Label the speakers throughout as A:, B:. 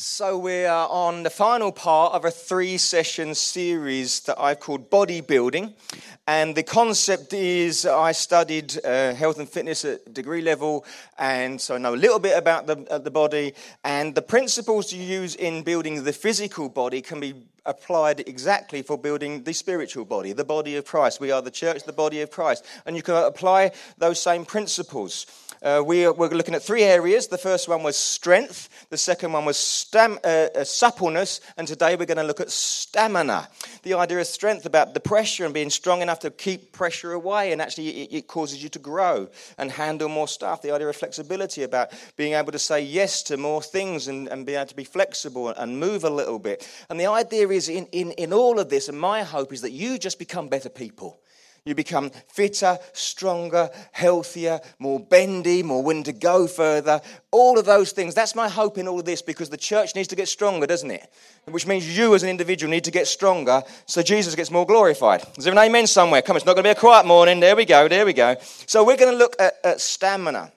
A: So, we are on the final part of a three session series that I've called Bodybuilding. And the concept is I studied uh, health and fitness at degree level, and so I know a little bit about the, uh, the body. And the principles you use in building the physical body can be applied exactly for building the spiritual body, the body of Christ. We are the church, the body of Christ. And you can apply those same principles. Uh, we are, we're looking at three areas. The first one was strength, the second one was stam, uh, uh, suppleness, and today we're going to look at stamina. The idea of strength about the pressure and being strong enough to keep pressure away, and actually it, it causes you to grow and handle more stuff. The idea of flexibility about being able to say yes to more things and, and being able to be flexible and move a little bit. And the idea is in, in, in all of this, and my hope is that you just become better people. You become fitter, stronger, healthier, more bendy, more willing to go further. All of those things. That's my hope in all of this because the church needs to get stronger, doesn't it? Which means you as an individual need to get stronger so Jesus gets more glorified. Is there an amen somewhere? Come it's not going to be a quiet morning. There we go, there we go. So we're going to look at, at stamina.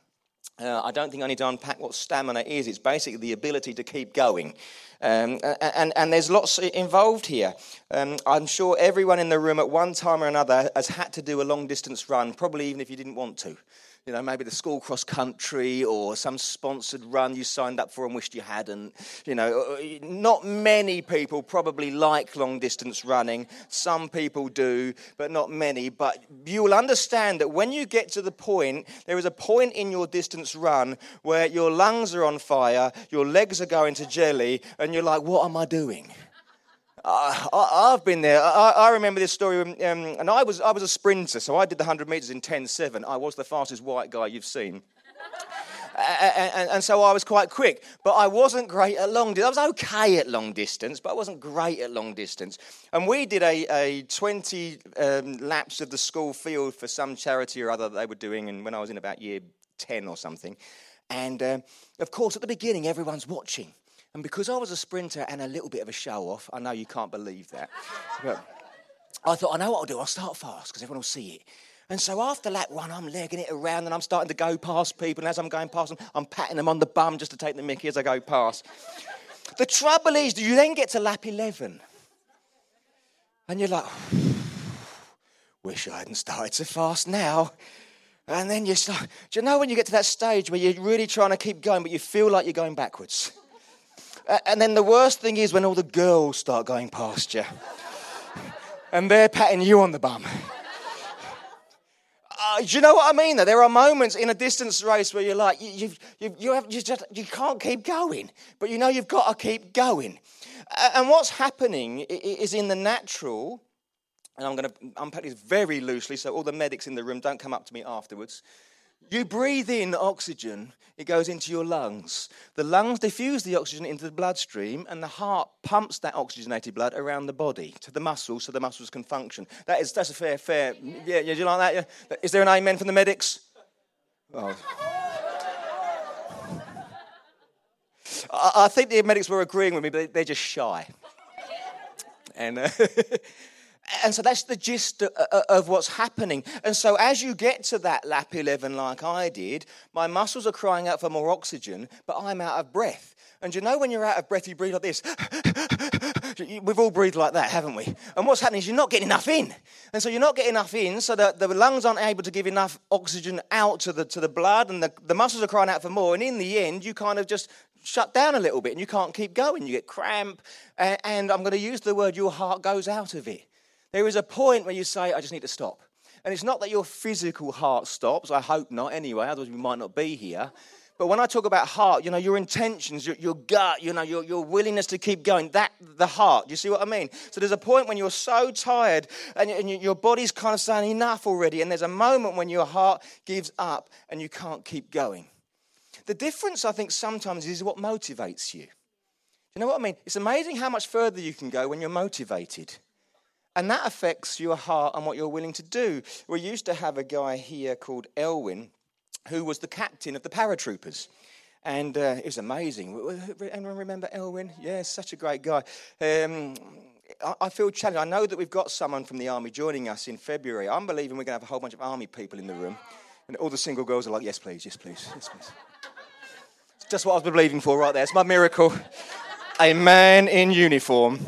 A: Uh, I don't think I need to unpack what stamina is. It's basically the ability to keep going. Um, and, and, there's lots involved here. Um, I'm sure everyone in the room at one time or another has had to do a long distance run, probably even if you didn't want to you know, maybe the school cross country or some sponsored run you signed up for and wished you hadn't. You know, uh, not many people probably like long distance running. Some people do, but not many. But you will understand that when you get to the point, there is a point in your distance run where your lungs are on fire, your legs are going to jelly, and you're like, what am I doing? I, have been there. I, I, remember this story, um, and I was, I was a sprinter, so I did the 100 metres in 10.7. I was the fastest white guy you've seen. and, and, and, so I was quite quick, but I wasn't great at long distance. I was okay at long distance, but I wasn't great at long distance. And we did a, a 20 um, laps of the school field for some charity or other that they were doing, and when I was in about year 10 or something. And uh, of course, at the beginning, everyone's watching. And because I was a sprinter and a little bit of a show off, I know you can't believe that. I thought, I know what I'll do. I'll start fast because everyone will see it. And so after lap one, I'm legging it around and I'm starting to go past people. And as I'm going past them, I'm patting them on the bum just to take the mickey as I go past. the trouble is, you then get to lap 11. And you're like, wish I hadn't started so fast now. And then you start, do you know when you get to that stage where you're really trying to keep going, but you feel like you're going backwards? And then the worst thing is when all the girls start going past you and they're patting you on the bum. Uh, do you know what I mean? There are moments in a distance race where you're like, you, you, you, you, have, you just you can't keep going, but you know you've got to keep going. And what's happening is in the natural, and I'm going to unpack this very loosely, so all the medics in the room don't come up to me afterwards. You breathe in oxygen, it goes into your lungs. The lungs diffuse the oxygen into the bloodstream, and the heart pumps that oxygenated blood around the body to the muscles so the muscles can function. That is, that's a fair, fair. Yeah, yeah, do you like that? Yeah? Is there an amen from the medics? Oh. I, I think the medics were agreeing with me, but they're just shy. And. Uh, And so that's the gist uh, uh, uh, of what's happening. And so as you get to that lap 11, like I did, my muscles are crying out for more oxygen, but I'm out of breath. And you know when you're out of breath, you breathe like this. We've all breathed like that, haven't we? And what's happening is you're not getting enough in. And so you're not getting enough in, so that the lungs aren't able to give enough oxygen out to the, to the blood, and the, the muscles are crying out for more. And in the end, you kind of just shut down a little bit and you can't keep going. You get cramp. And, and I'm going to use the word your heart goes out of it. There is a point where you say, I just need to stop. And it's not that your physical heart stops, I hope not anyway, otherwise we might not be here. But when I talk about heart, you know, your intentions, your, your gut, you know, your, your willingness to keep going, that, the heart. You see what I mean? So there's a point when you're so tired and, and your body's kind of saying enough already, and there's a moment when your heart gives up and you can't keep going. The difference, I think, sometimes is what motivates you. You know what I mean? It's amazing how much further you can go when you're motivated. And that affects your heart and what you're willing to do. We used to have a guy here called Elwin who was the captain of the paratroopers. And uh, it was amazing. Anyone remember Elwin? Yeah, such a great guy. Um, I feel challenged. I know that we've got someone from the army joining us in February. I'm believing we're going to have a whole bunch of army people in the room. And all the single girls are like, yes, please, yes, please, yes, please. It's just what I was believing for right there. It's my miracle. a man in uniform.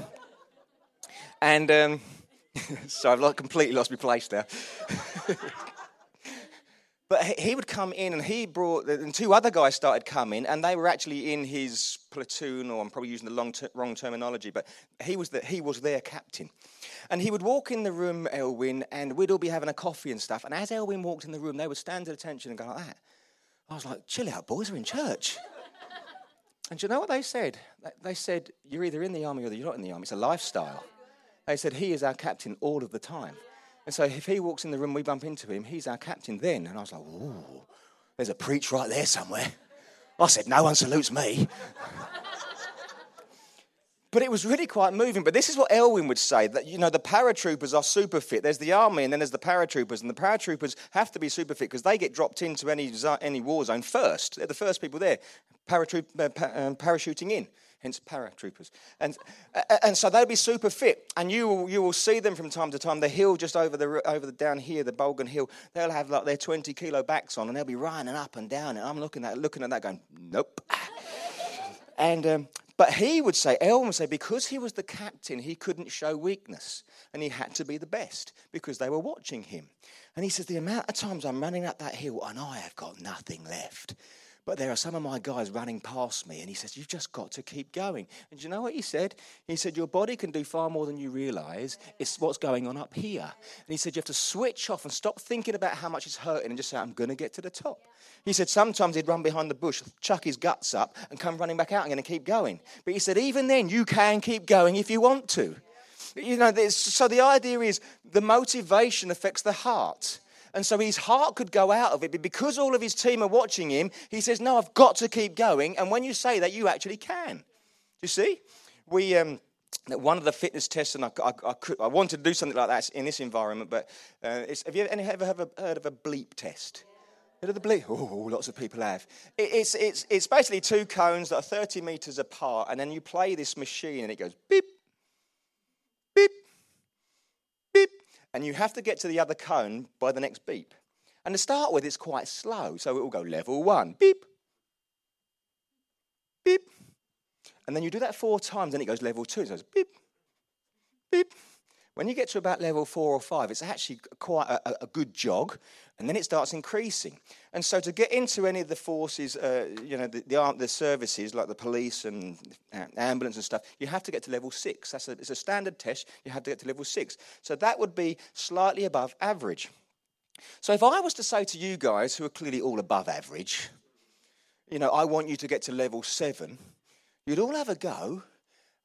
A: And um, so I've like completely lost my place there. but he would come in and he brought, and two other guys started coming, and they were actually in his platoon, or I'm probably using the ter- wrong terminology, but he was, the, he was their captain. And he would walk in the room, Elwin, and we'd all be having a coffee and stuff. And as Elwin walked in the room, they would stand at attention and go like that. I was like, chill out, boys, we're in church. and do you know what they said? They said, you're either in the army or you're not in the army. It's a lifestyle. They said, he is our captain all of the time. And so if he walks in the room, we bump into him, he's our captain then. And I was like, ooh, there's a preach right there somewhere. I said, no one salutes me. But it was really quite moving. But this is what Elwyn would say that, you know, the paratroopers are super fit. There's the army and then there's the paratroopers. And the paratroopers have to be super fit because they get dropped into any, any war zone first. They're the first people there, paratroop, uh, pa- um, parachuting in. Hence paratroopers. And, and so they'll be super fit. And you will, you will see them from time to time. The hill just over the, over the down here, the Bulgan Hill, they'll have like their 20 kilo backs on and they'll be running up and down. And I'm looking at, looking at that going, nope. and um, but he would say, Elwyn would say, because he was the captain, he couldn't show weakness. And he had to be the best because they were watching him. And he says, The amount of times I'm running up that hill and I have got nothing left. But there are some of my guys running past me, and he says, You've just got to keep going. And you know what he said? He said, Your body can do far more than you realize. It's what's going on up here. And he said, You have to switch off and stop thinking about how much it's hurting and just say, I'm going to get to the top. He said, Sometimes he'd run behind the bush, chuck his guts up, and come running back out again and keep going. But he said, Even then, you can keep going if you want to. You know, so the idea is the motivation affects the heart. And so his heart could go out of it, but because all of his team are watching him, he says, No, I've got to keep going. And when you say that, you actually can. You see? We. Um, one of the fitness tests, and I, I, I, could, I, wanted to do something like that in this environment, but uh, have you ever, ever heard of a bleep test? Heard of the bleep? Oh, lots of people have. It, it's, it's, it's basically two cones that are 30 meters apart, and then you play this machine, and it goes beep, and you have to get to the other cone by the next beep. And to start with, it's quite slow, so it will go level one, beep, beep. And then you do that four times, and it goes level two. So it's beep, beep. When you get to about level four or five, it's actually quite a, a good jog, and then it starts increasing. And so, to get into any of the forces, uh, you know, the, the, the, services like the police and ambulance and stuff, you have to get to level six. That's a, it's a standard test. You have to get to level six. So that would be slightly above average. So, if I was to say to you guys, who are clearly all above average, you know, I want you to get to level seven, you'd all have a go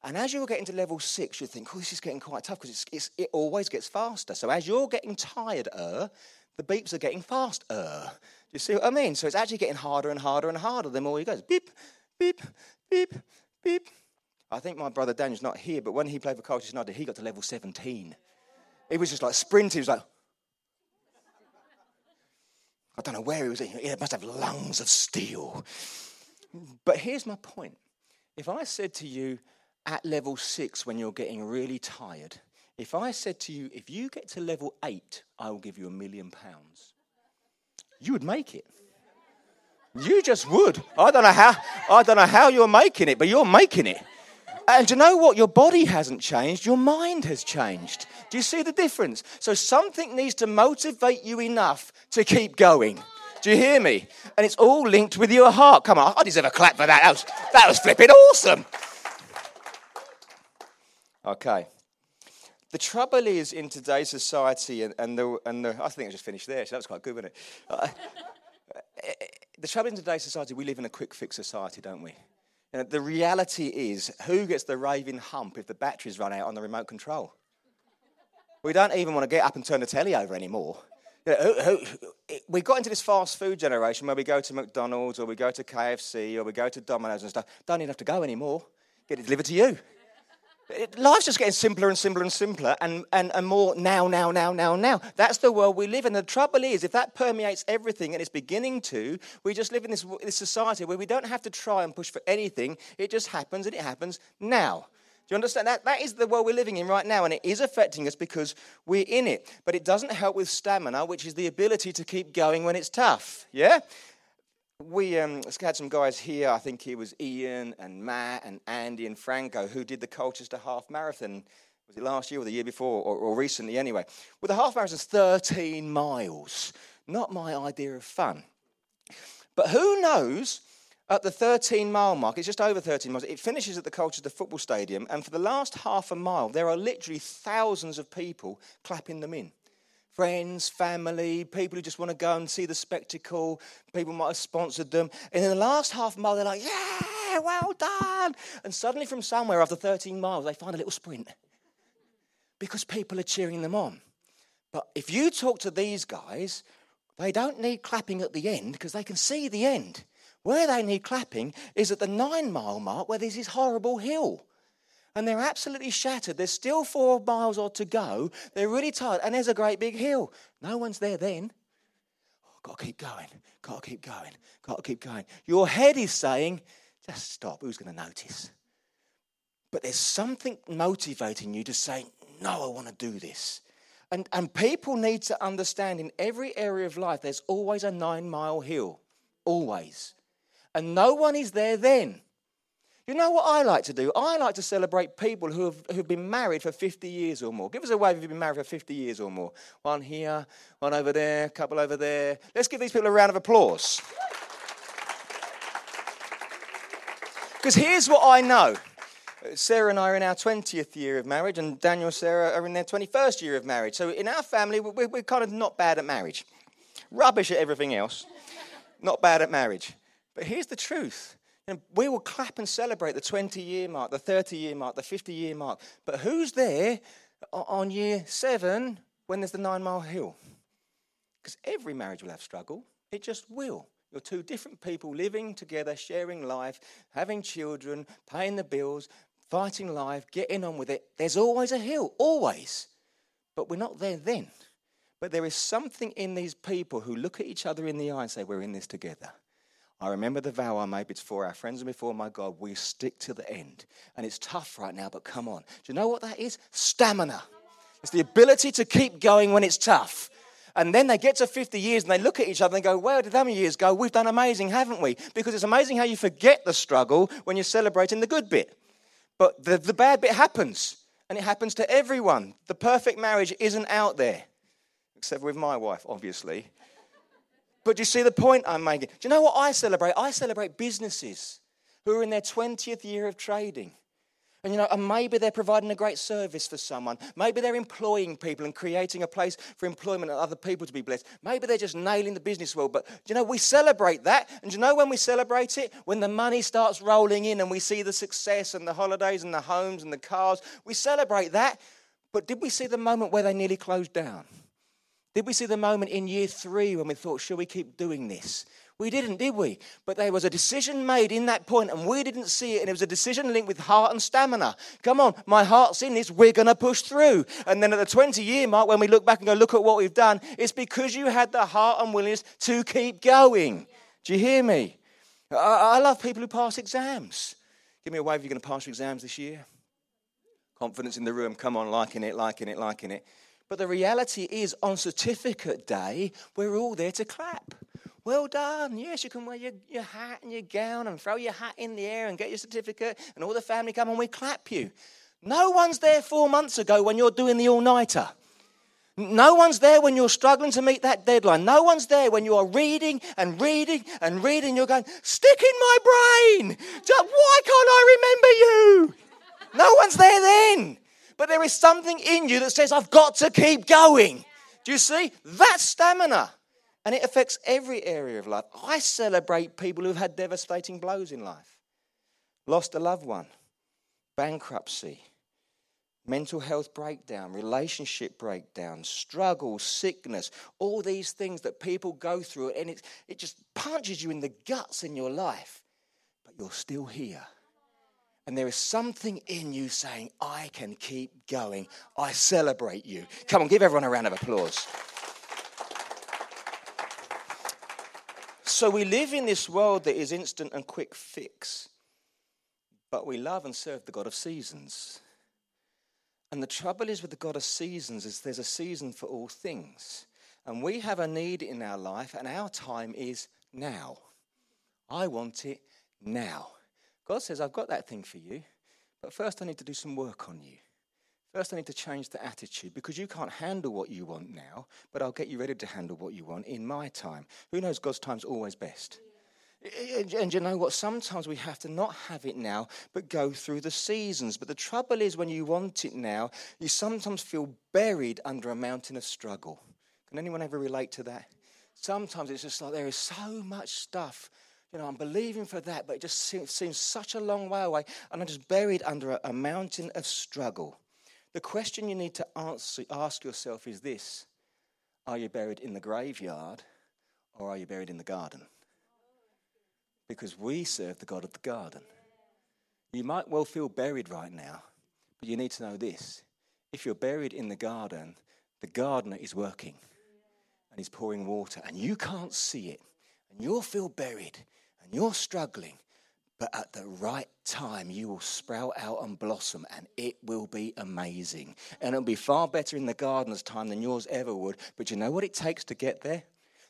A: and as you're getting to level six, you think, oh, this is getting quite tough because it always gets faster. So as you're getting tired, er, the beeps are getting faster. Do you see what I mean? So it's actually getting harder and harder and harder the more he goes. Beep, beep, beep, beep. I think my brother Daniel's not here, but when he played for Colchester United, he got to level 17. He was just like sprint. He was like, I don't know where he was. He must have lungs of steel. But here's my point. If I said to you, at level six when you're getting really tired, if I said to you, if you get to level eight, I will give you a million pounds, you would make it. You just would. I don't know how. I don't know how you're making it, but you're making it. And you know what? Your body hasn't changed. Your mind has changed. Do you see the difference? So something needs to motivate you enough to keep going. Do you hear me? And it's all linked with your heart. Come on, I deserve a clap for that. That was, that was flipping awesome. Okay. The trouble is in today's society, and, and, the, and the, I think I just finished there, so that was quite good, wasn't it? Uh, eh, eh, the trouble in today's society, we live in a quick fix society, don't we? You know, the reality is, who gets the raving hump if the batteries run out on the remote control? We don't even want to get up and turn the telly over anymore. You know, who, eh, we got into this fast food generation where we go to McDonald's or we go to KFC or we go to Domino's and stuff. Don't even have to go anymore. Get it delivered to you. It, life's just getting simpler and simpler and simpler and, and, and more now, now, now, now, now. That's the world we live in. The trouble is, if that permeates everything and it's beginning to, we just live in this, this society where we don't have to try and push for anything. It just happens and it happens now. Do you understand? That, that is the world we're living in right now, and it is affecting us because we're in it. But it doesn't help with stamina, which is the ability to keep going when it's tough. Yeah? We um, had some guys here. I think it was Ian and Matt and Andy and Franco who did the Colchester Half Marathon. Was it last year or the year before, or, or recently anyway? Well, the half marathon is 13 miles. Not my idea of fun. But who knows at the 13 mile mark, it's just over 13 miles, it finishes at the Colchester Football Stadium, and for the last half a mile, there are literally thousands of people clapping them in. Friends, family, people who just want to go and see the spectacle, people might have sponsored them. And in the last half mile, they're like, yeah, well done. And suddenly, from somewhere after 13 miles, they find a little sprint because people are cheering them on. But if you talk to these guys, they don't need clapping at the end because they can see the end. Where they need clapping is at the nine mile mark where there's this horrible hill. And they're absolutely shattered. There's still four miles odd to go. They're really tired. And there's a great big hill. No one's there then. Oh, got to keep going. Got to keep going. Got to keep going. Your head is saying, just stop. Who's going to notice? But there's something motivating you to say, no, I want to do this. And, and people need to understand in every area of life, there's always a nine mile hill. Always and no one is there then. You know what I like to do? I like to celebrate people who have, who've been married for 50 years or more. Give us a wave if you've been married for 50 years or more. One here, one over there, a couple over there. Let's give these people a round of applause. Because here's what I know Sarah and I are in our 20th year of marriage, and Daniel and Sarah are in their 21st year of marriage. So in our family, we're, we're kind of not bad at marriage. Rubbish at everything else, not bad at marriage. But here's the truth. Know, we will clap and celebrate the 20 year mark, the 30 year mark, the 50 year mark. But who's there on year seven when there's the nine mile hill? Because every marriage will have struggle. It just will. You're two different people living together, sharing life, having children, paying the bills, fighting life, getting on with it. There's always a hill, always. But we're not there then. But there is something in these people who look at each other in the eye and say, We're in this together. I remember the vow I made before our friends and before my God. We stick to the end. And it's tough right now, but come on. Do you know what that is? Stamina. It's the ability to keep going when it's tough. And then they get to 50 years and they look at each other and go, Where did how many years go? We've done amazing, haven't we? Because it's amazing how you forget the struggle when you're celebrating the good bit. But the, the bad bit happens. And it happens to everyone. The perfect marriage isn't out there, except with my wife, obviously. But do you see the point I'm making? Do you know what I celebrate? I celebrate businesses who are in their 20th year of trading. And you know, and maybe they're providing a great service for someone. Maybe they're employing people and creating a place for employment and other people to be blessed. Maybe they're just nailing the business world. But you know, we celebrate that. And you know when we celebrate it? When the money starts rolling in and we see the success and the holidays and the homes and the cars. We celebrate that. But did we see the moment where they nearly closed down? Did we see the moment in year three when we thought, should we keep doing this? We didn't, did we? But there was a decision made in that point, and we didn't see it, and it was a decision linked with heart and stamina. Come on, my heart's in this, we're going to push through. And then at the 20 year mark, when we look back and go, look at what we've done, it's because you had the heart and willingness to keep going. Do you hear me? I, I love people who pass exams. Give me a wave, if you're going to pass your exams this year. Confidence in the room, come on, liking it, liking it, liking it. But the reality is, on certificate day, we're all there to clap. Well done. Yes, you can wear your, your hat and your gown and throw your hat in the air and get your certificate, and all the family come and we clap you. No one's there four months ago when you're doing the all nighter. No one's there when you're struggling to meet that deadline. No one's there when you are reading and reading and reading. You're going, stick in my brain. Why can't I remember you? No one's there then. But there is something in you that says, I've got to keep going. Do you see? That's stamina. And it affects every area of life. I celebrate people who've had devastating blows in life lost a loved one, bankruptcy, mental health breakdown, relationship breakdown, struggle, sickness, all these things that people go through, and it, it just punches you in the guts in your life. But you're still here. And there is something in you saying, I can keep going. I celebrate you. Come on, give everyone a round of applause. So we live in this world that is instant and quick fix, but we love and serve the God of seasons. And the trouble is with the God of seasons is there's a season for all things. And we have a need in our life, and our time is now. I want it now. God says, I've got that thing for you, but first I need to do some work on you. First, I need to change the attitude because you can't handle what you want now, but I'll get you ready to handle what you want in my time. Who knows? God's time's always best. And, and you know what? Sometimes we have to not have it now, but go through the seasons. But the trouble is, when you want it now, you sometimes feel buried under a mountain of struggle. Can anyone ever relate to that? Sometimes it's just like there is so much stuff you know, I'm believing for that, but it just seems, seems such a long way away, and I'm just buried under a, a mountain of struggle. The question you need to answer, ask yourself is this Are you buried in the graveyard or are you buried in the garden? Because we serve the God of the garden. You might well feel buried right now, but you need to know this. If you're buried in the garden, the gardener is working and he's pouring water, and you can't see it, and you'll feel buried and you're struggling, but at the right time, you will sprout out and blossom, and it will be amazing. And it'll be far better in the gardener's time than yours ever would. But you know what it takes to get there?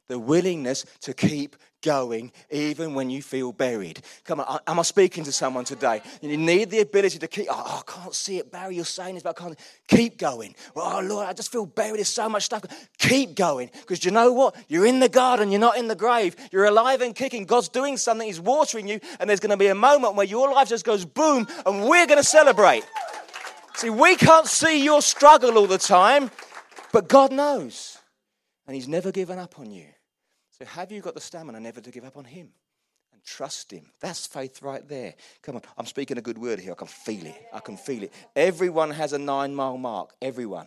A: The willingness to keep going even when you feel buried. Come on, am I speaking to someone today? You need the ability to keep, oh, I can't see it, Barry, you're saying this, but I can't. Keep going. Oh, Lord, I just feel buried. There's so much stuff. Keep going. Because you know what? You're in the garden, you're not in the grave. You're alive and kicking. God's doing something, He's watering you, and there's going to be a moment where your life just goes boom, and we're going to celebrate. See, we can't see your struggle all the time, but God knows. And He's never given up on you. So, have you got the stamina never to give up on Him and trust Him? That's faith right there. Come on, I'm speaking a good word here. I can feel it. I can feel it. Everyone has a nine mile mark. Everyone.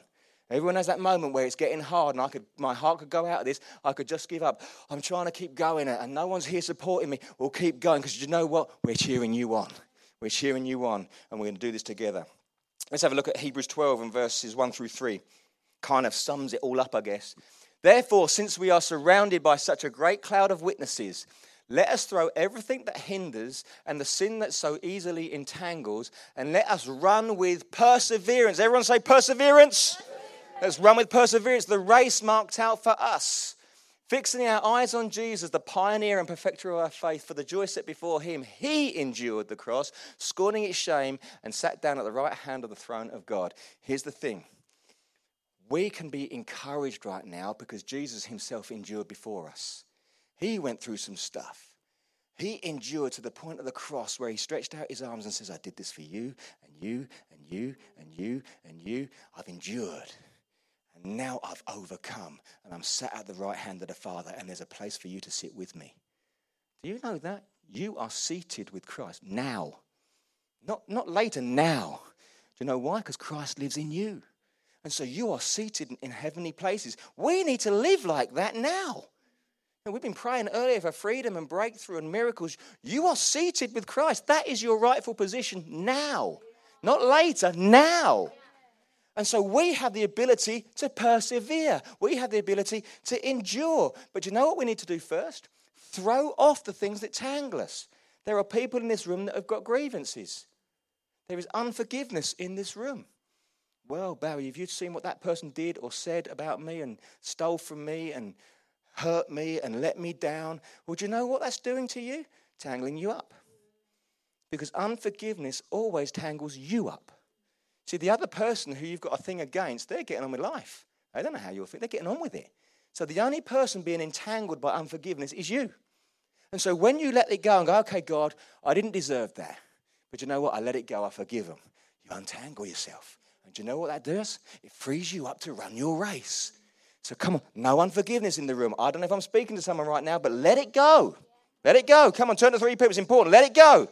A: Everyone has that moment where it's getting hard and I could, my heart could go out of this. I could just give up. I'm trying to keep going and no one's here supporting me. We'll keep going because you know what? We're cheering you on. We're cheering you on and we're going to do this together. Let's have a look at Hebrews 12 and verses 1 through 3. Kind of sums it all up, I guess. Therefore, since we are surrounded by such a great cloud of witnesses, let us throw everything that hinders and the sin that so easily entangles, and let us run with perseverance. Everyone say perseverance. Let's run with perseverance the race marked out for us. Fixing our eyes on Jesus, the pioneer and perfecter of our faith, for the joy set before him, he endured the cross, scorning its shame, and sat down at the right hand of the throne of God. Here's the thing we can be encouraged right now because Jesus himself endured before us. He went through some stuff. He endured to the point of the cross where he stretched out his arms and says, I did this for you and you and you and you and you. I've endured. And now I've overcome. And I'm sat at the right hand of the Father, and there's a place for you to sit with me. Do you know that? You are seated with Christ now. Not, not later, now. Do you know why? Because Christ lives in you. And so you are seated in heavenly places. We need to live like that now. And we've been praying earlier for freedom and breakthrough and miracles. You are seated with Christ. That is your rightful position now, not later, now. And so we have the ability to persevere. We have the ability to endure. But you know what we need to do first? Throw off the things that tangle us. There are people in this room that have got grievances. There is unforgiveness in this room. Well, Barry, have you seen what that person did or said about me and stole from me and hurt me and let me down? Well, do you know what that's doing to you? Tangling you up. Because unforgiveness always tangles you up. See, the other person who you've got a thing against, they're getting on with life. They don't know how you're feeling, they're getting on with it. So the only person being entangled by unforgiveness is you. And so when you let it go and go, okay, God, I didn't deserve that. But you know what? I let it go, I forgive them. You untangle yourself. And do you know what that does? It frees you up to run your race. So come on, no unforgiveness in the room. I don't know if I'm speaking to someone right now, but let it go. Let it go. Come on, turn to three people. It's important. Let it go.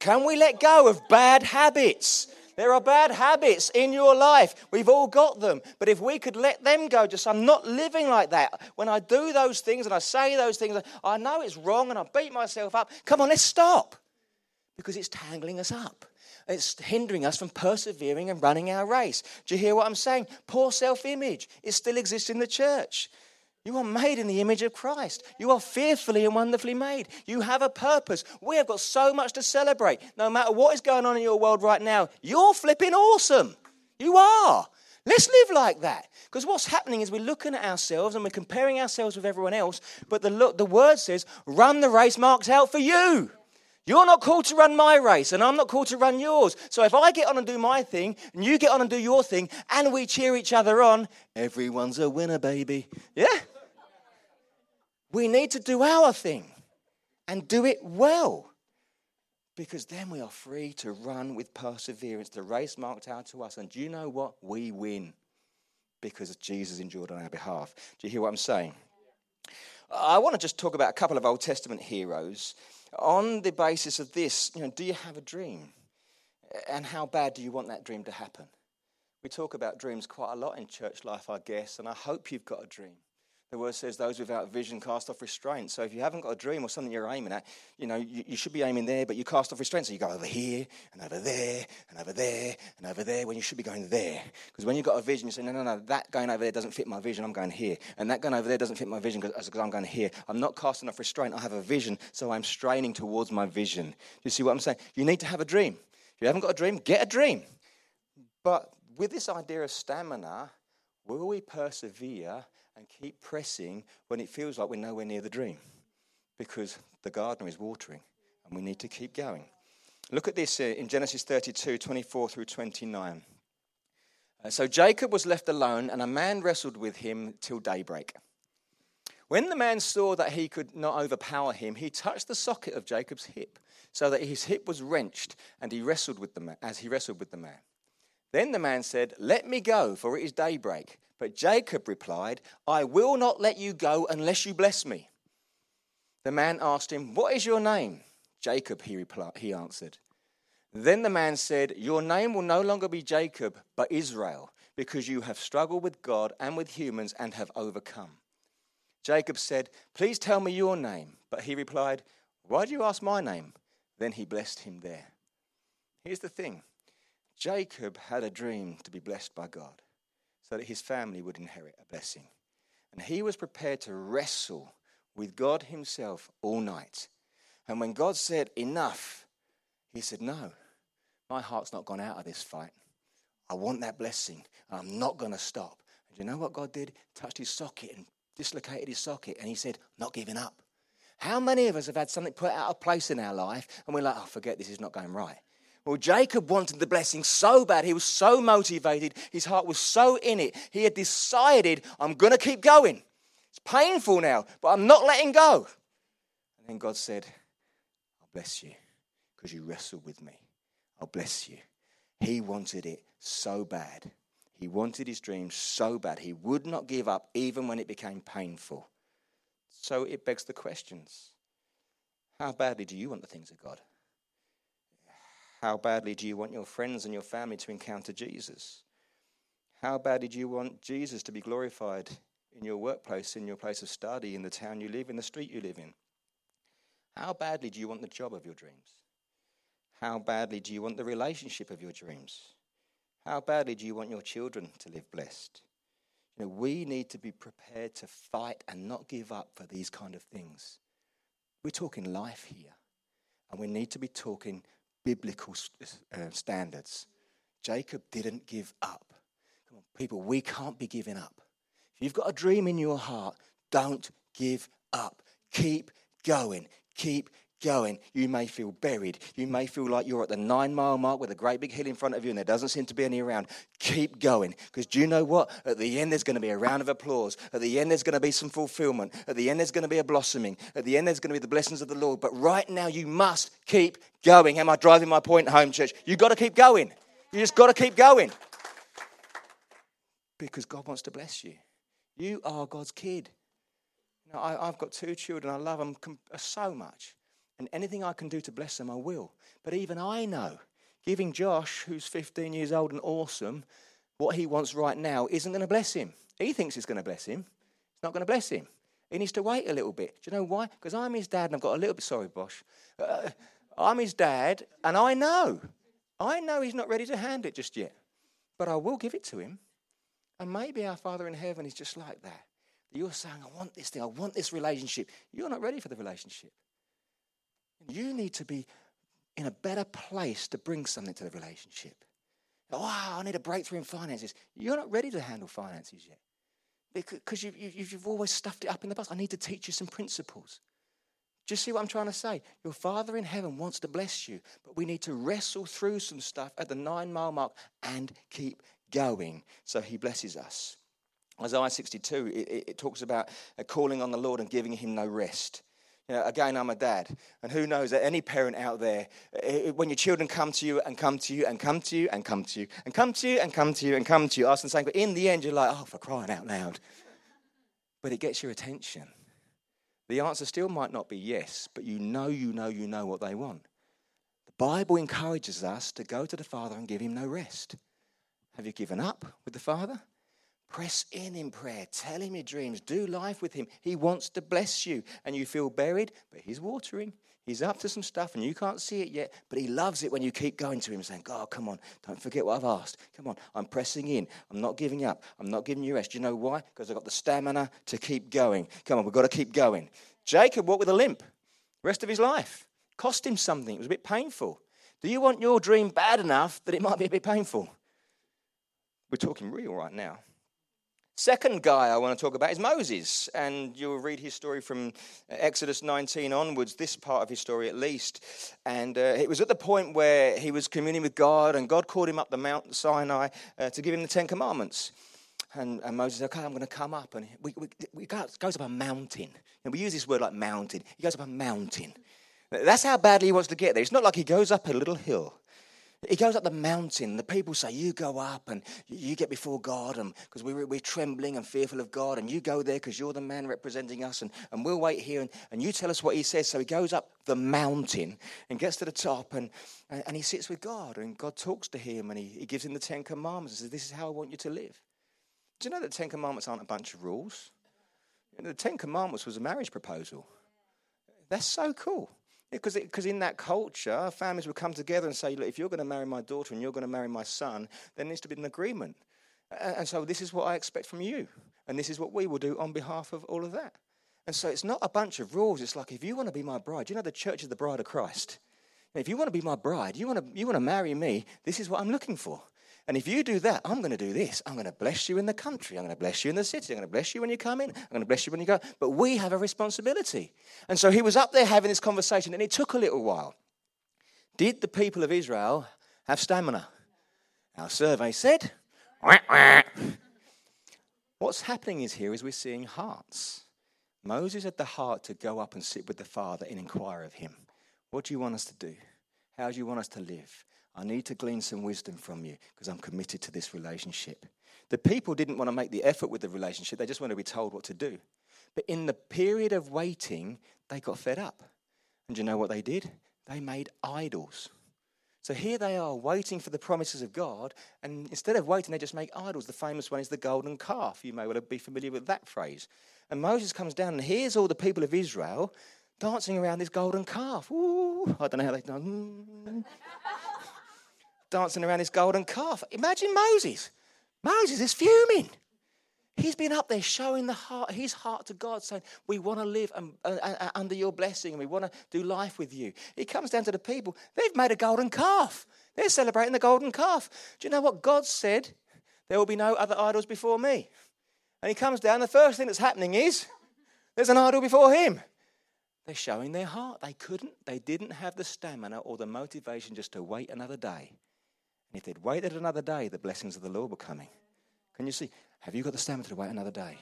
A: Can we let go of bad habits? There are bad habits in your life. We've all got them. But if we could let them go, just I'm not living like that. When I do those things and I say those things, I know it's wrong and I beat myself up. Come on, let's stop. Because it's tangling us up. It's hindering us from persevering and running our race. Do you hear what I'm saying? Poor self image. It still exists in the church. You are made in the image of Christ. You are fearfully and wonderfully made. You have a purpose. We have got so much to celebrate. No matter what is going on in your world right now, you're flipping awesome. You are. Let's live like that. Because what's happening is we're looking at ourselves and we're comparing ourselves with everyone else, but the, look, the word says, run the race marked out for you. You're not called to run my race, and I'm not called to run yours. So if I get on and do my thing, and you get on and do your thing, and we cheer each other on, everyone's a winner, baby. Yeah? We need to do our thing and do it well. Because then we are free to run with perseverance, the race marked out to us. And do you know what? We win because Jesus endured on our behalf. Do you hear what I'm saying? I want to just talk about a couple of Old Testament heroes on the basis of this, you know, do you have a dream? And how bad do you want that dream to happen? We talk about dreams quite a lot in church life, I guess, and I hope you've got a dream. The word says those without vision cast off restraint. So if you haven't got a dream or something you're aiming at, you know, you, you, should be aiming there, but you cast off restraint. So you go over here and over there and over there and over there when you should be going there. Because when you've got a vision, you say, no, no, no, that going over there doesn't fit my vision. I'm going here. And that going over there doesn't fit my vision because I'm going here. I'm not casting off restraint. I have a vision, so I'm straining towards my vision. Do you see what I'm saying? You need to have a dream. If you haven't got a dream, get a dream. But with this idea of stamina, will we persevere and keep pressing when it feels like we're nowhere near the dream because the gardener is watering and we need to keep going. Look at this uh, in Genesis 32 24 through 29. Uh, so Jacob was left alone, and a man wrestled with him till daybreak. When the man saw that he could not overpower him, he touched the socket of Jacob's hip, so that his hip was wrenched, and he wrestled with the man, as he wrestled with the man. Then the man said, Let me go, for it is daybreak. But Jacob replied, I will not let you go unless you bless me. The man asked him, What is your name? Jacob, he, replied, he answered. Then the man said, Your name will no longer be Jacob, but Israel, because you have struggled with God and with humans and have overcome. Jacob said, Please tell me your name. But he replied, Why do you ask my name? Then he blessed him there. Here's the thing Jacob had a dream to be blessed by God so that his family would inherit a blessing. And he was prepared to wrestle with God himself all night. And when God said, Enough, he said, No, my heart's not gone out of this fight. I want that blessing. I'm not going to stop. And you know what God did? Touched his socket and dislocated his socket. And he said, Not giving up. How many of us have had something put out of place in our life and we're like, Oh, forget this is not going right? Well, Jacob wanted the blessing so bad. He was so motivated. His heart was so in it. He had decided, I'm going to keep going. It's painful now, but I'm not letting go. And then God said, I'll bless you because you wrestled with me. I'll bless you. He wanted it so bad. He wanted his dream so bad. He would not give up even when it became painful. So it begs the questions How badly do you want the things of God? How badly do you want your friends and your family to encounter Jesus? How badly do you want Jesus to be glorified in your workplace, in your place of study, in the town you live, in the street you live in? How badly do you want the job of your dreams? How badly do you want the relationship of your dreams? How badly do you want your children to live blessed? You know, we need to be prepared to fight and not give up for these kind of things. We're talking life here, and we need to be talking biblical uh, standards. Jacob didn't give up. Come on, people, we can't be giving up. If you've got a dream in your heart, don't give up. Keep going. Keep going. You may feel buried. You may feel like you're at the nine mile mark with a great big hill in front of you and there doesn't seem to be any around. Keep going. Because do you know what? At the end, there's going to be a round of applause. At the end, there's going to be some fulfillment. At the end, there's going to be a blossoming. At the end, there's going to be the blessings of the Lord. But right now, you must keep going. Am I driving my point home, church? You've got to keep going. You just got to keep going. Because God wants to bless you. You are God's kid. Know, I, have got two children. I love them so much. And anything I can do to bless them, I will. But even I know giving Josh, who's 15 years old and awesome, what he wants right now isn't going to bless him. He thinks it's going to bless him. It's not going to bless him. He needs to wait a little bit. Do you know why? Because I'm his dad and I've got a little bit, sorry, Bosch. Uh, I'm his dad and I know. I know he's not ready to hand it just yet. But I will give it to him. And maybe our Father in heaven is just like that. You're saying, I want this thing, I want this relationship. You're not ready for the relationship. You need to be in a better place to bring something to the relationship. Oh, I need a breakthrough in finances. You're not ready to handle finances yet because you, you, you've always stuffed it up in the past. I need to teach you some principles. Do you see what I'm trying to say? Your Father in heaven wants to bless you, but we need to wrestle through some stuff at the nine mile mark and keep going so He blesses us. Isaiah 62, it, it talks about calling on the Lord and giving Him no rest. You know, again, I'm a dad, and who knows that any parent out there, when your children come to you and come to you and come to you and come to you and come to you and come to you and come to you, asking something, but in the end, you're like, oh, for crying out loud. But it gets your attention. The answer still might not be yes, but you know, you know, you know what they want. The Bible encourages us to go to the Father and give him no rest. Have you given up with the Father? Press in in prayer. Tell him your dreams. Do life with him. He wants to bless you. And you feel buried, but he's watering. He's up to some stuff and you can't see it yet, but he loves it when you keep going to him saying, God, come on, don't forget what I've asked. Come on, I'm pressing in. I'm not giving up. I'm not giving you rest. Do you know why? Because I've got the stamina to keep going. Come on, we've got to keep going. Jacob walked with a limp the rest of his life. Cost him something. It was a bit painful. Do you want your dream bad enough that it might be a bit painful? We're talking real right now. Second guy I want to talk about is Moses, and you'll read his story from Exodus 19 onwards, this part of his story at least. And uh, it was at the point where he was communing with God, and God called him up the Mount Sinai uh, to give him the Ten Commandments. And, and Moses said, Okay, I'm going to come up. And we, we, we goes up a mountain. And we use this word like mountain. He goes up a mountain. That's how badly he wants to get there. It's not like he goes up a little hill. He goes up the mountain. The people say, You go up and you get before God because we're, we're trembling and fearful of God. And you go there because you're the man representing us. And, and we'll wait here and, and you tell us what he says. So he goes up the mountain and gets to the top and, and, and he sits with God. And God talks to him and he, he gives him the Ten Commandments and says, This is how I want you to live. Do you know that the Ten Commandments aren't a bunch of rules? You know, the Ten Commandments was a marriage proposal. That's so cool. Because yeah, in that culture, families would come together and say, look, if you're going to marry my daughter and you're going to marry my son, there needs to be an agreement. And so this is what I expect from you. And this is what we will do on behalf of all of that. And so it's not a bunch of rules. It's like, if you want to be my bride, you know, the church is the bride of Christ. If you want to be my bride, you want to, you want to marry me, this is what I'm looking for. And if you do that, I'm going to do this. I'm going to bless you in the country. I'm going to bless you in the city. I'm going to bless you when you come in. I'm going to bless you when you go. But we have a responsibility. And so he was up there having this conversation, and it took a little while. Did the people of Israel have stamina? Our survey said. What's happening is here is we're seeing hearts. Moses had the heart to go up and sit with the Father and inquire of him. What do you want us to do? How do you want us to live? I need to glean some wisdom from you because I'm committed to this relationship. The people didn't want to make the effort with the relationship, they just wanted to be told what to do. But in the period of waiting, they got fed up. And you know what they did? They made idols. So here they are waiting for the promises of God, and instead of waiting, they just make idols. The famous one is the golden calf. You may well be familiar with that phrase. And Moses comes down, and here's all the people of Israel dancing around this golden calf. Ooh, I don't know how they've done dancing around his golden calf. Imagine Moses. Moses is fuming. He's been up there showing the heart, his heart to God, saying, We want to live um, uh, uh, under your blessing and we want to do life with you. He comes down to the people. They've made a golden calf. They're celebrating the golden calf. Do you know what God said? There will be no other idols before me. And he comes down. The first thing that's happening is there's an idol before him. They're showing their heart. They couldn't, they didn't have the stamina or the motivation just to wait another day. And if they'd waited another day, the blessings of the Lord were coming. Can you see? Have you got the stamina to wait another day?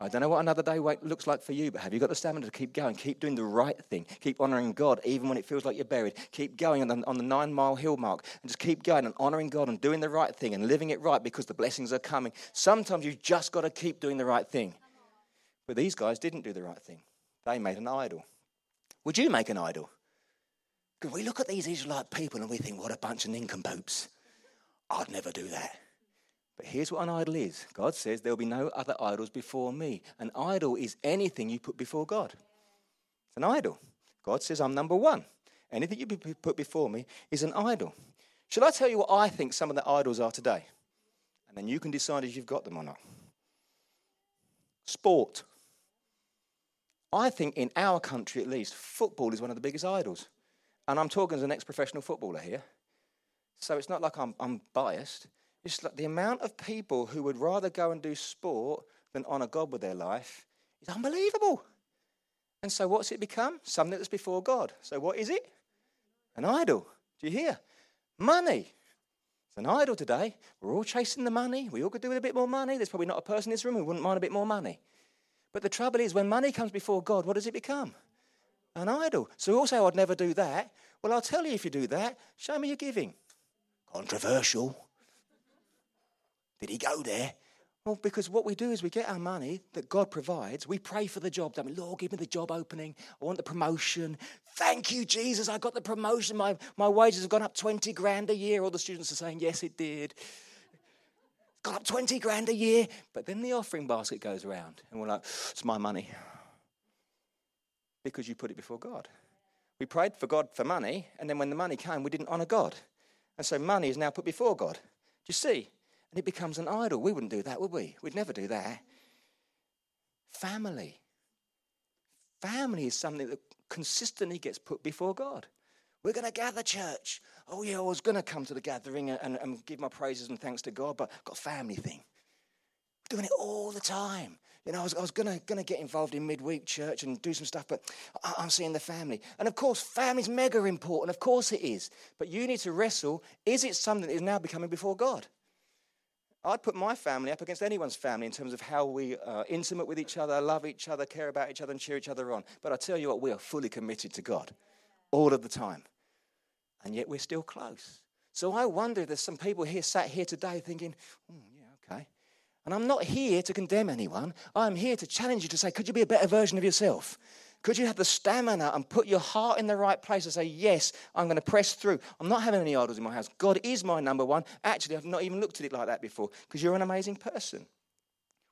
A: I don't know what another day wait looks like for you, but have you got the stamina to keep going? Keep doing the right thing. Keep honoring God even when it feels like you're buried. Keep going on the, on the nine mile hill mark and just keep going and honoring God and doing the right thing and living it right because the blessings are coming. Sometimes you've just got to keep doing the right thing. But these guys didn't do the right thing, they made an idol. Would you make an idol? Because we look at these Israelite people and we think, what a bunch of nincompoops. I'd never do that. But here's what an idol is God says there'll be no other idols before me. An idol is anything you put before God. It's an idol. God says, I'm number one. Anything you put before me is an idol. Shall I tell you what I think some of the idols are today? And then you can decide if you've got them or not. Sport. I think in our country at least, football is one of the biggest idols. And I'm talking as an ex professional footballer here. So it's not like I'm, I'm biased. It's like the amount of people who would rather go and do sport than honour God with their life is unbelievable. And so what's it become? Something that's before God. So what is it? An idol. Do you hear? Money. It's an idol today. We're all chasing the money. We all could do with a bit more money. There's probably not a person in this room who wouldn't mind a bit more money. But the trouble is, when money comes before God, what does it become? An idol. So also, I'd never do that. Well, I'll tell you if you do that, show me your giving. Controversial. Did he go there? Well, because what we do is we get our money that God provides. We pray for the job. I mean, Lord, give me the job opening. I want the promotion. Thank you, Jesus. I got the promotion. My, my wages have gone up 20 grand a year. All the students are saying, yes, it did. Got up 20 grand a year. But then the offering basket goes around, and we're like, it's my money. Because you put it before God. We prayed for God for money, and then when the money came, we didn't honor God. And so money is now put before God. Do you see? And it becomes an idol. We wouldn't do that, would we? We'd never do that. Family. Family is something that consistently gets put before God. We're going to gather church. Oh, yeah, I was going to come to the gathering and, and, give my praises and thanks to God, but I've got a family thing. We're doing it all the time. You know, I was, I was going to get involved in midweek church and do some stuff, but I, I'm seeing the family. And of course, family's mega important. Of course it is. But you need to wrestle is it something that is now becoming before God? I'd put my family up against anyone's family in terms of how we are intimate with each other, love each other, care about each other, and cheer each other on. But I tell you what, we are fully committed to God all of the time. And yet we're still close. So I wonder if there's some people here sat here today thinking, oh, yeah, okay. And I'm not here to condemn anyone. I'm here to challenge you to say, could you be a better version of yourself? Could you have the stamina and put your heart in the right place and say, Yes, I'm going to press through? I'm not having any idols in my house. God is my number one. Actually, I've not even looked at it like that before because you're an amazing person.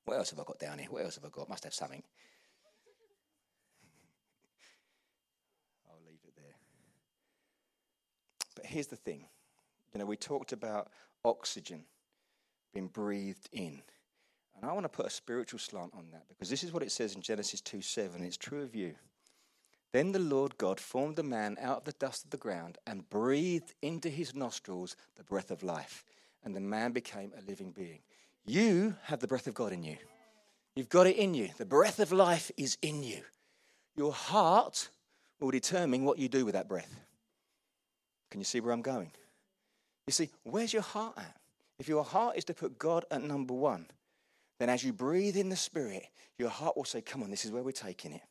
A: What else have I got down here? What else have I got? Must have something. I'll leave it there. But here's the thing you know, we talked about oxygen being breathed in. And I want to put a spiritual slant on that because this is what it says in Genesis 2 7. It's true of you. Then the Lord God formed the man out of the dust of the ground and breathed into his nostrils the breath of life. And the man became a living being. You have the breath of God in you. You've got it in you. The breath of life is in you. Your heart will determine what you do with that breath. Can you see where I'm going? You see, where's your heart at? If your heart is to put God at number one, then as you breathe in the Spirit, your heart will say, Come on, this is where we're taking it.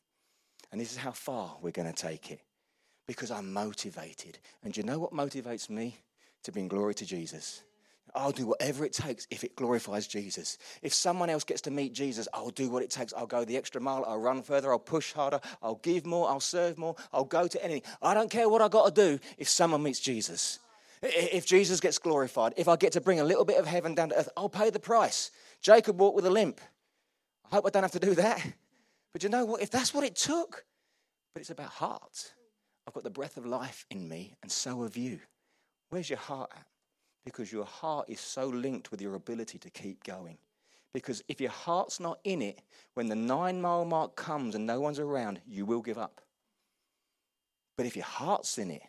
A: And this is how far we're going to take it. Because I'm motivated. And you know what motivates me? To bring glory to Jesus. I'll do whatever it takes if it glorifies Jesus. If someone else gets to meet Jesus, I'll do what it takes. I'll go the extra mile. I'll run further. I'll push harder. I'll give more. I'll serve more. I'll go to anything. I don't care what I got to do if someone meets Jesus. If Jesus gets glorified, if I get to bring a little bit of heaven down to earth, I'll pay the price. Jacob walked with a limp. I hope I don't have to do that. But you know what? If that's what it took, but it's about heart. I've got the breath of life in me, and so have you. Where's your heart at? Because your heart is so linked with your ability to keep going. Because if your heart's not in it, when the nine mile mark comes and no one's around, you will give up. But if your heart's in it,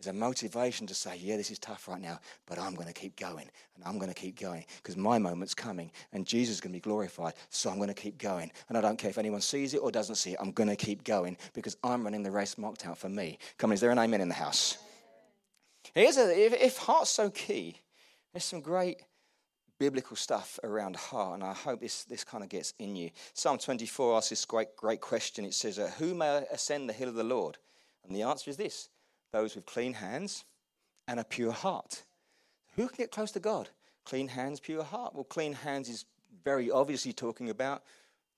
A: there's a motivation to say, yeah, this is tough right now, but I'm going to keep going and I'm going to keep going because my moment's coming and Jesus is going to be glorified. So I'm going to keep going. And I don't care if anyone sees it or doesn't see it, I'm going to keep going because I'm running the race marked out for me. Come on, is there an amen in the house? Here's a, if, if heart's so key, there's some great biblical stuff around heart, and I hope this, this kind of gets in you. Psalm 24 asks this great, great question. It says, Who may ascend the hill of the Lord? And the answer is this those with clean hands and a pure heart. Who can get close to God? Clean hands, pure heart. Well, clean hands is very obviously talking about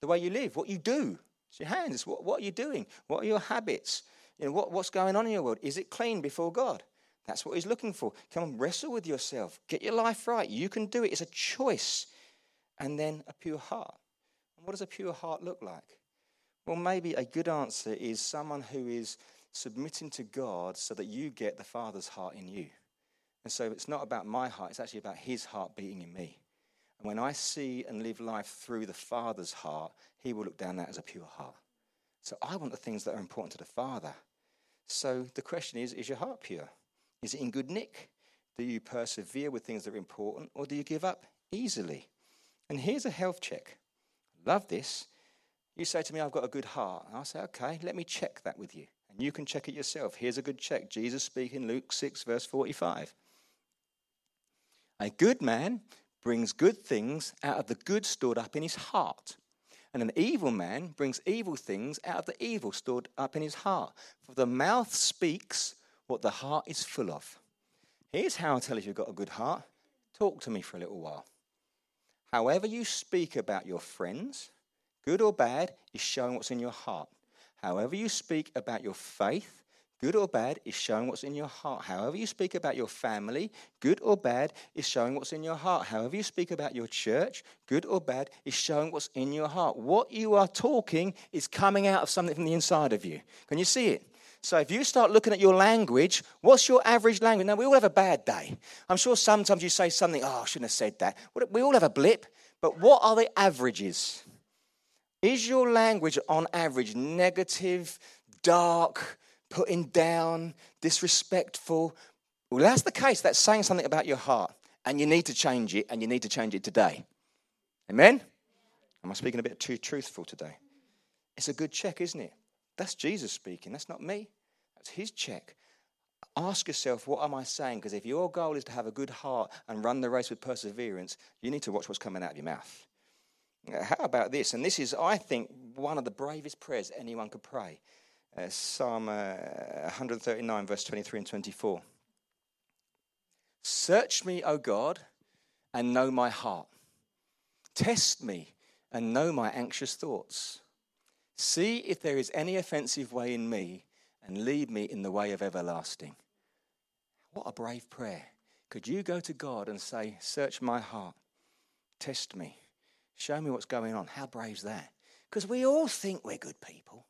A: the way you live, what you do. It's your hands. What, what are you doing? What are your habits? You know, what, what's going on in your world? Is it clean before God? That's what he's looking for. Come on, wrestle with yourself. Get your life right. You can do it. It's a choice. And then a pure heart. And what does a pure heart look like? Well, maybe a good answer is someone who is submitting to God so that you get the Father's heart in you. And so it's not about my heart, it's actually about His heart beating in me. And when I see and live life through the Father's heart, He will look down that as a pure heart. So I want the things that are important to the Father. So the question is is your heart pure? Is it in good nick? Do you persevere with things that are important, or do you give up easily? And here's a health check. Love this. You say to me, I've got a good heart. And I say, okay, let me check that with you. And you can check it yourself. Here's a good check. Jesus speaking, Luke 6, verse 45. A good man brings good things out of the good stored up in his heart. And an evil man brings evil things out of the evil stored up in his heart. For the mouth speaks what the heart is full of. Here's how I tell if you've got a good heart. Talk to me for a little while. However, you speak about your friends, good or bad, is showing what's in your heart. However, you speak about your faith, good or bad, is showing what's in your heart. However, you speak about your family, good or bad, is showing what's in your heart. However, you speak about your church, good or bad, is showing what's in your heart. What you are talking is coming out of something from the inside of you. Can you see it? So if you start looking at your language, what's your average language? Now, we all have a bad day. I'm sure sometimes you say something, oh, I shouldn't have said that. We all have a blip, but what are the averages? Is your language on average negative, dark, putting down, disrespectful. Well, that's the case. That's saying something about your heart. And you need to change it, and you need to change it today. Amen? Am I speaking a bit too truthful today? It's a good check, isn't it? That's Jesus speaking. That's not me. That's his check. Ask yourself, what am I saying? Because if your goal is to have a good heart and run the race with perseverance, you need to watch what's coming out of your mouth. How about this? And this is, I think, one of the bravest prayers anyone could pray. Uh, Psalm uh, 139, verse 23 and 24. Search me, O God, and know my heart. Test me and know my anxious thoughts. See if there is any offensive way in me, and lead me in the way of everlasting. What a brave prayer. Could you go to God and say, Search my heart, test me, show me what's going on? How brave is that? Because we all think we're good people.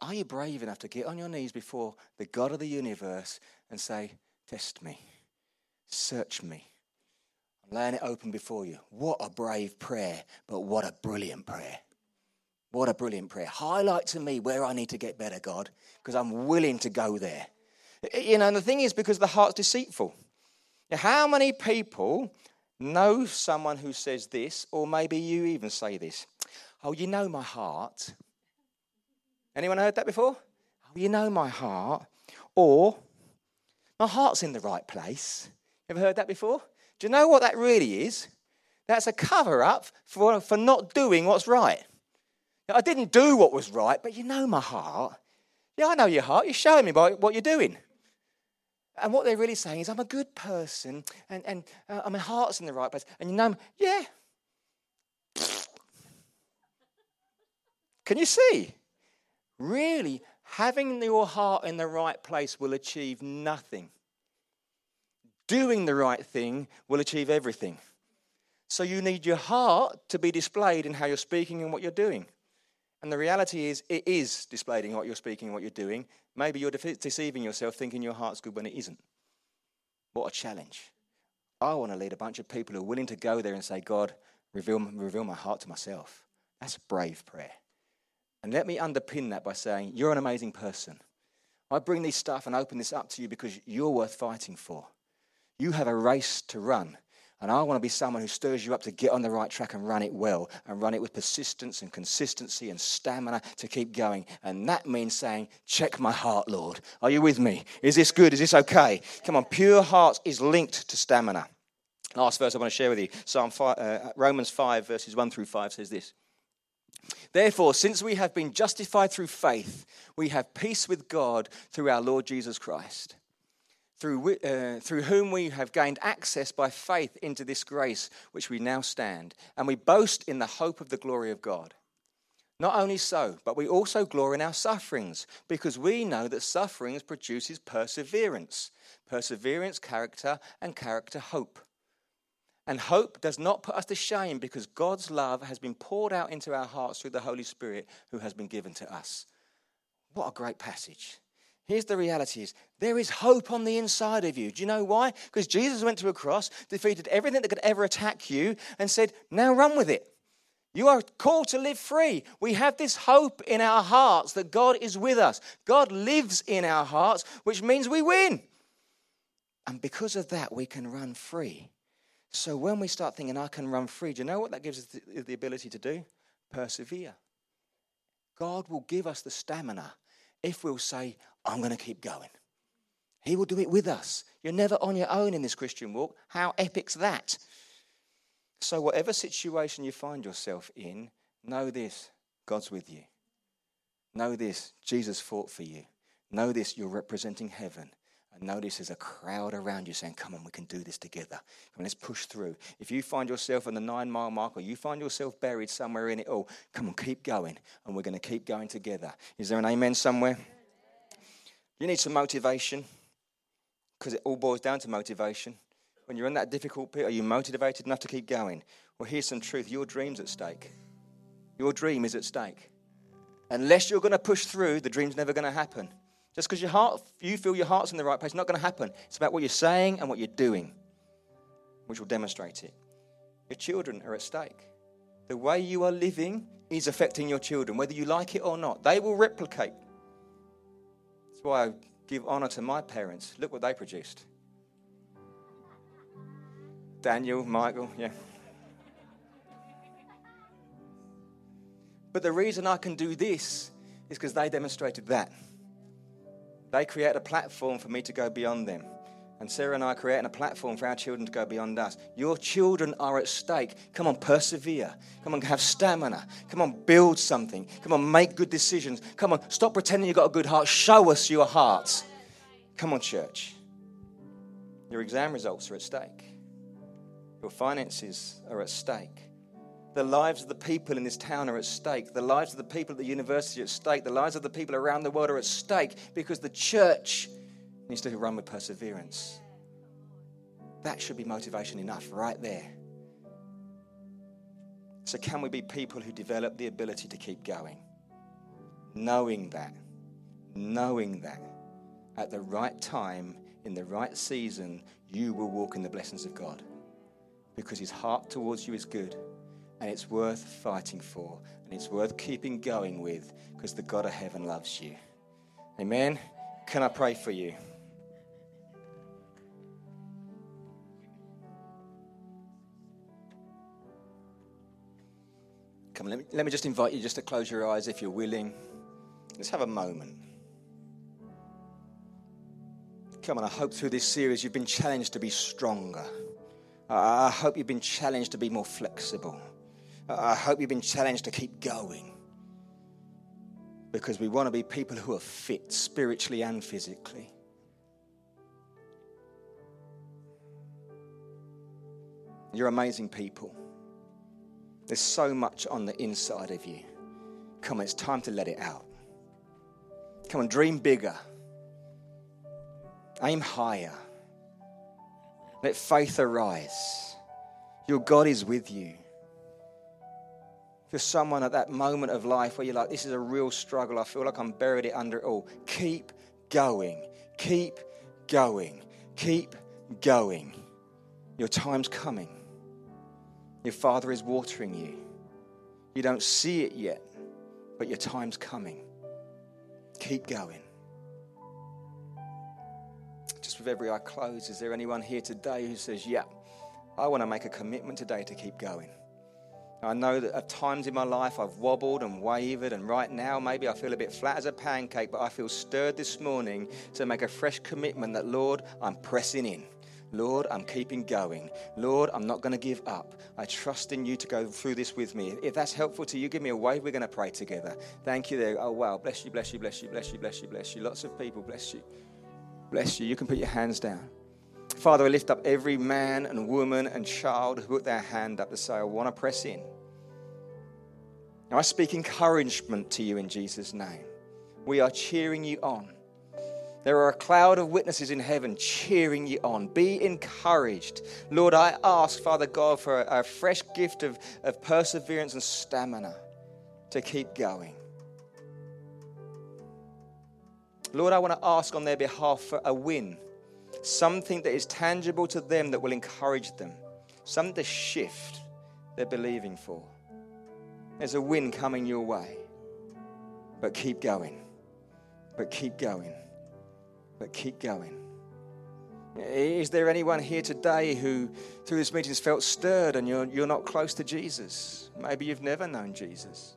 A: Are you brave enough to get on your knees before the God of the universe and say, Test me, search me? I'm laying it open before you. What a brave prayer, but what a brilliant prayer. What a brilliant prayer. Highlight to me where I need to get better, God, because I'm willing to go there. You know, and the thing is, because the heart's deceitful. How many people know someone who says this, or maybe you even say this? Oh, you know my heart. Anyone heard that before? Oh, you know my heart. Or, my heart's in the right place. Ever heard that before? Do you know what that really is? That's a cover up for, for not doing what's right. I didn't do what was right, but you know my heart. Yeah, I know your heart. You're showing me by what you're doing. And what they're really saying is, I'm a good person and, and uh, my heart's in the right place. And you know, yeah. Can you see? Really, having your heart in the right place will achieve nothing. Doing the right thing will achieve everything. So you need your heart to be displayed in how you're speaking and what you're doing. And the reality is, it is displaying what you're speaking what you're doing. Maybe you're de- deceiving yourself thinking your heart's good when it isn't. What a challenge. I want to lead a bunch of people who are willing to go there and say, God, reveal, reveal my heart to myself. That's a brave prayer. And let me underpin that by saying, You're an amazing person. I bring this stuff and open this up to you because you're worth fighting for. You have a race to run. And I want to be someone who stirs you up to get on the right track and run it well and run it with persistence and consistency and stamina to keep going. And that means saying, Check my heart, Lord. Are you with me? Is this good? Is this okay? Come on, pure heart is linked to stamina. Last verse I want to share with you Psalm 5, uh, Romans 5, verses 1 through 5 says this. Therefore, since we have been justified through faith, we have peace with God through our Lord Jesus Christ, through, uh, through whom we have gained access by faith into this grace which we now stand, and we boast in the hope of the glory of God. Not only so, but we also glory in our sufferings, because we know that sufferings produces perseverance, perseverance, character, and character, hope. And hope does not put us to shame because God's love has been poured out into our hearts through the Holy Spirit who has been given to us. What a great passage. Here's the reality is there is hope on the inside of you. Do you know why? Because Jesus went to a cross, defeated everything that could ever attack you, and said, Now run with it. You are called to live free. We have this hope in our hearts that God is with us. God lives in our hearts, which means we win. And because of that, we can run free. So when we start thinking, I can run free, do you know what that gives us the, the ability to do? Persevere. God will give us the stamina if we'll say, I'm going to keep going. He will do it with us. You're never on your own in this Christian walk. How epic's that? So, whatever situation you find yourself in, know this God's with you. Know this Jesus fought for you. Know this you're representing heaven. And notice there's a crowd around you saying, Come on, we can do this together. Come on, let's push through. If you find yourself on the nine mile mark or you find yourself buried somewhere in it all, come on, keep going. And we're going to keep going together. Is there an amen somewhere? You need some motivation because it all boils down to motivation. When you're in that difficult pit, are you motivated enough to keep going? Well, here's some truth your dream's at stake. Your dream is at stake. Unless you're going to push through, the dream's never going to happen. Just because your heart, you feel your heart's in the right place, not going to happen. It's about what you're saying and what you're doing, which will demonstrate it. Your children are at stake. The way you are living is affecting your children, whether you like it or not. They will replicate. That's why I give honor to my parents. Look what they produced. Daniel, Michael, yeah. But the reason I can do this is because they demonstrated that. They create a platform for me to go beyond them. And Sarah and I are creating a platform for our children to go beyond us. Your children are at stake. Come on, persevere. Come on, have stamina. Come on, build something. Come on, make good decisions. Come on, stop pretending you've got a good heart. Show us your heart. Come on, church. Your exam results are at stake, your finances are at stake. The lives of the people in this town are at stake. The lives of the people at the university are at stake. The lives of the people around the world are at stake because the church needs to run with perseverance. That should be motivation enough right there. So, can we be people who develop the ability to keep going? Knowing that, knowing that at the right time, in the right season, you will walk in the blessings of God because His heart towards you is good and it's worth fighting for, and it's worth keeping going with because the God of heaven loves you. Amen. Can I pray for you? Come on, let me, let me just invite you just to close your eyes if you're willing. Let's have a moment. Come on, I hope through this series you've been challenged to be stronger. I hope you've been challenged to be more flexible. I hope you've been challenged to keep going because we want to be people who are fit spiritually and physically. You're amazing people. There's so much on the inside of you. Come on, it's time to let it out. Come on, dream bigger. Aim higher. Let faith arise. Your God is with you. If you're someone at that moment of life where you're like, this is a real struggle, I feel like I'm buried it under it all, keep going. Keep going. Keep going. Your time's coming. Your Father is watering you. You don't see it yet, but your time's coming. Keep going. Just with every eye closed, is there anyone here today who says, Yeah, I want to make a commitment today to keep going? I know that at times in my life I've wobbled and wavered, and right now maybe I feel a bit flat as a pancake, but I feel stirred this morning to make a fresh commitment that, Lord, I'm pressing in. Lord, I'm keeping going. Lord, I'm not going to give up. I trust in you to go through this with me. If that's helpful to you, give me a wave. We're going to pray together. Thank you there. Oh, wow. Bless you, bless you, bless you, bless you, bless you, bless you. Lots of people, bless you. Bless you. You can put your hands down. Father, I lift up every man and woman and child who put their hand up to say, I want to press in. Now, I speak encouragement to you in Jesus' name. We are cheering you on. There are a cloud of witnesses in heaven cheering you on. Be encouraged. Lord, I ask, Father God, for a, fresh gift of, of perseverance and stamina to keep going. Lord, I want to ask on their behalf for a win something that is tangible to them that will encourage them, something to shift they're believing for. There's a win coming your way, but keep going, but keep going, but keep going. Is there anyone here today who, through this meeting, has felt stirred and you're, you're not close to Jesus? Maybe you've never known Jesus.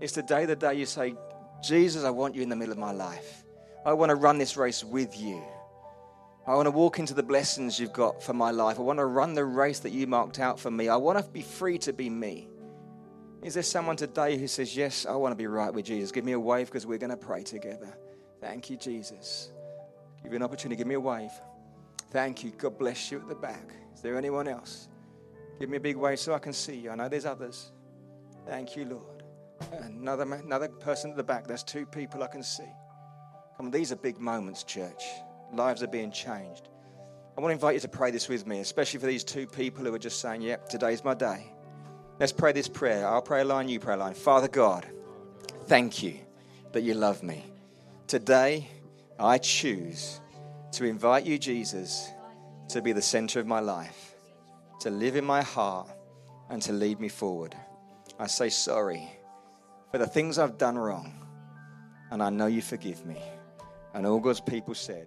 A: It's today the day you say, Jesus, I want you in the middle of my life. I want to run this race with you. I want to walk into the blessings you've got for my life. I want to run the race that you marked out for me. I want to be free to be me. Is there someone today who says, Yes, I want to be right with Jesus? Give me a wave because we're going to pray together. Thank you, Jesus. Give you an opportunity. Give me a wave. Thank you. God bless you at the back. Is there anyone else? Give me a big wave so I can see you. I know there's others. Thank you, Lord. Another, another person at the back. There's two people I can see. Come on, these are big moments, church. Lives are being changed. I want to invite you to pray this with me, especially for these two people who are just saying, Yep, today's my day. Let's pray this prayer. I'll pray a line, you pray a line. Father God, thank you that you love me. Today, I choose to invite you, Jesus, to be the center of my life, to live in my heart, and to lead me forward. I say sorry for the things I've done wrong, and I know you forgive me. And all God's people said,